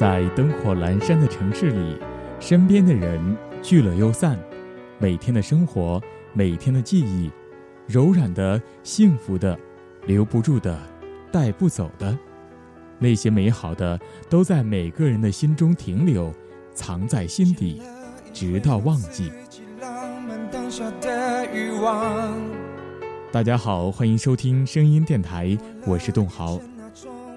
在灯火阑珊的城市里，身边的人聚了又散，每天的生活，每天的记忆，柔软的、幸福的、留不住的、带不走的，那些美好的都在每个人的心中停留，藏在心底，直到忘记。大家好，欢迎收听声音电台，我是栋豪。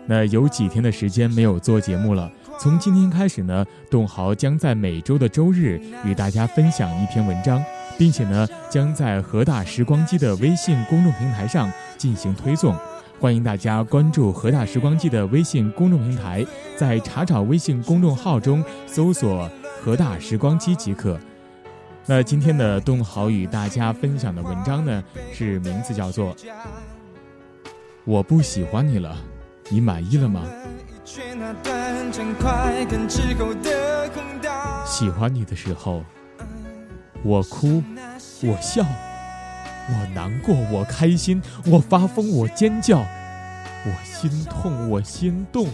那有几天的时间没有做节目了。从今天开始呢，董豪将在每周的周日与大家分享一篇文章，并且呢，将在河大时光机的微信公众平台上进行推送。欢迎大家关注河大时光机的微信公众平台，在查找微信公众号中搜索“河大时光机”即可。那今天的栋豪与大家分享的文章呢，是名字叫做《我不喜欢你了》。你满意了吗？喜欢你的时候，我哭，我笑，我难过，我开心，我发疯，我尖叫，我心痛，我心动，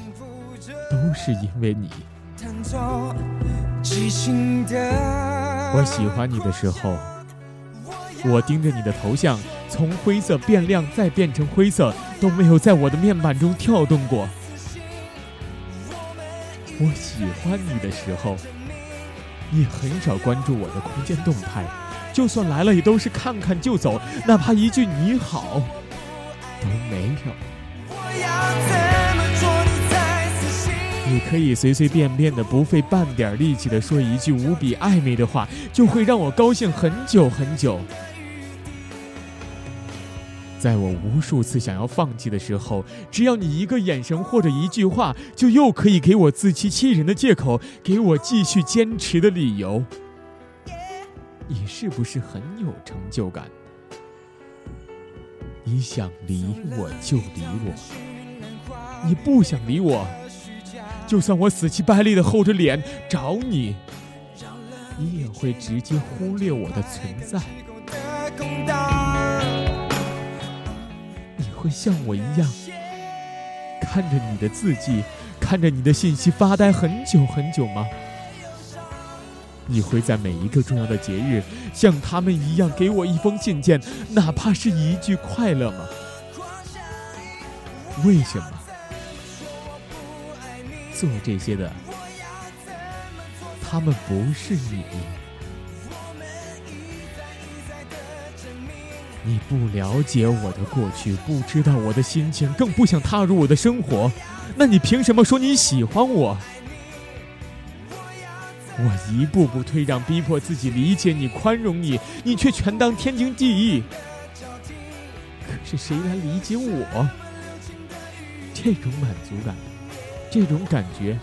都是因为你。我喜欢你的时候，我盯着你的头像。从灰色变亮，再变成灰色，都没有在我的面板中跳动过。我喜欢你的时候，你很少关注我的空间动态，就算来了也都是看看就走，哪怕一句你好都没有。你可以随随便便的，不费半点力气的说一句无比暧昧的话，就会让我高兴很久很久。在我无数次想要放弃的时候，只要你一个眼神或者一句话，就又可以给我自欺欺人的借口，给我继续坚持的理由。你是不是很有成就感？你想理我就理我，你不想理我，就算我死乞白赖的厚着脸找你，你也会直接忽略我的存在。会像我一样，看着你的字迹，看着你的信息发呆很久很久吗？你会在每一个重要的节日，像他们一样给我一封信件，哪怕是一句快乐吗？为什么做这些的，他们不是你？你不了解我的过去，不知道我的心情，更不想踏入我的生活，那你凭什么说你喜欢我？我一步步退让，逼迫自己理解你、宽容你，你却全当天经地义。可是谁来理解我？这种满足感，这种感觉，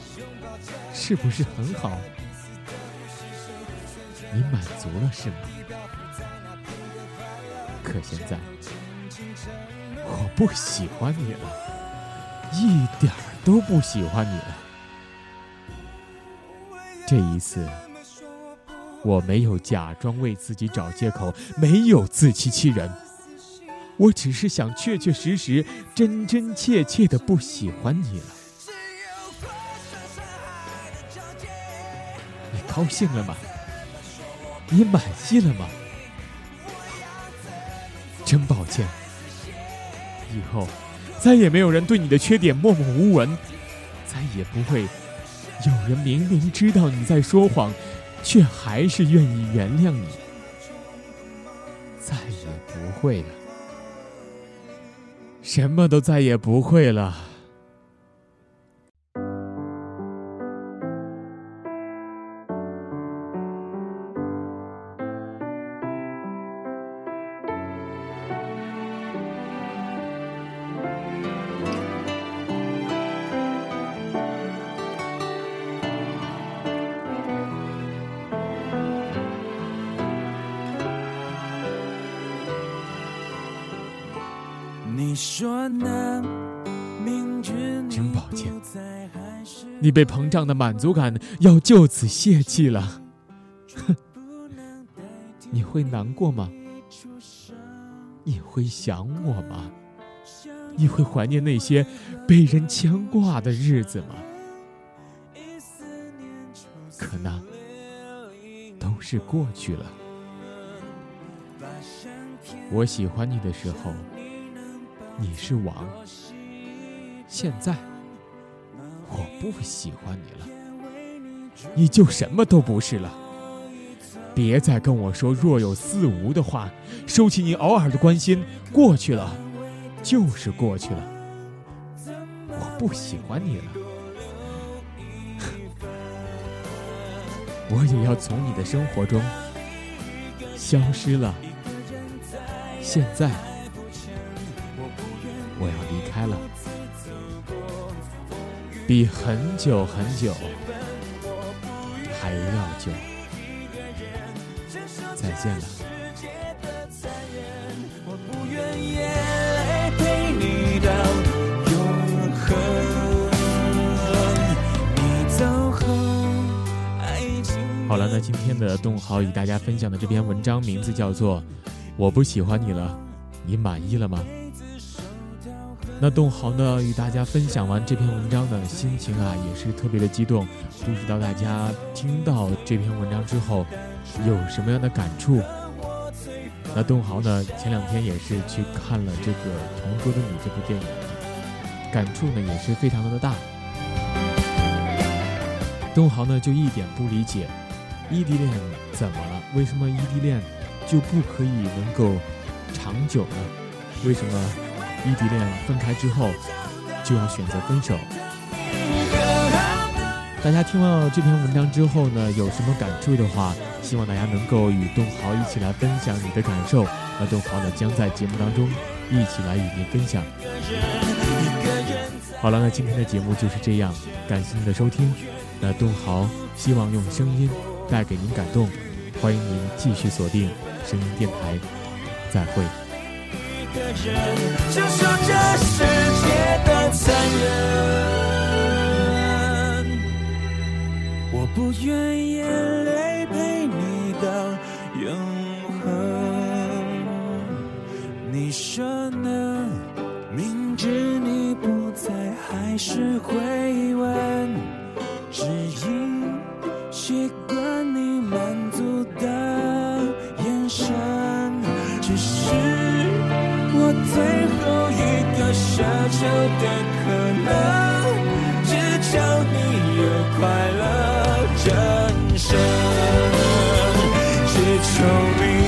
是不是很好？你满足了是吗？可现在，我不喜欢你了，一点儿都不喜欢你了。这一次，我没有假装为自己找借口，没有自欺欺人，我只是想确确实实、真真切切的不喜欢你了。你高兴了吗？你满意了吗？真抱歉，以后再也没有人对你的缺点默默无闻，再也不会有人明明知道你在说谎，却还是愿意原谅你，再也不会了，什么都再也不会了。真抱歉，你被膨胀的满足感要就此泄气了。哼，你会难过吗？你会想我吗？你会怀念那些被人牵挂的日子吗？可那都是过去了。我喜欢你的时候，你是王；现在我不喜欢你了，你就什么都不是了。别再跟我说若有似无的话，收起你偶尔的关心，过去了就是过去了。我不喜欢你了，我也要从你的生活中消失了。现在我要离开了，比很久很久还要久。再见了。好了，那今天的栋豪与大家分享的这篇文章名字叫做《我不喜欢你了》，你满意了吗？那栋豪呢与大家分享完这篇文章的心情啊，也是特别的激动。不知道大家听到这篇文章之后。有什么样的感触？那东豪呢？前两天也是去看了这个《同桌的你》这部电影，感触呢也是非常的大。东豪呢就一点不理解，异地恋怎么了？为什么异地恋就不可以能够长久呢？为什么异地恋分开之后就要选择分手？大家听了这篇文章之后呢，有什么感触的话，希望大家能够与东豪一起来分享你的感受。那东豪呢，将在节目当中一起来与您分享。好了，那今天的节目就是这样，感谢您的收听。那东豪希望用声音带给您感动，欢迎您继续锁定声音电台，再会。的人，承受这世界的残忍。我不愿眼泪陪你到永恒。你说呢？明知你不在，还是会问，只因习惯。奢求的可能，只求你有快乐人生，只求你。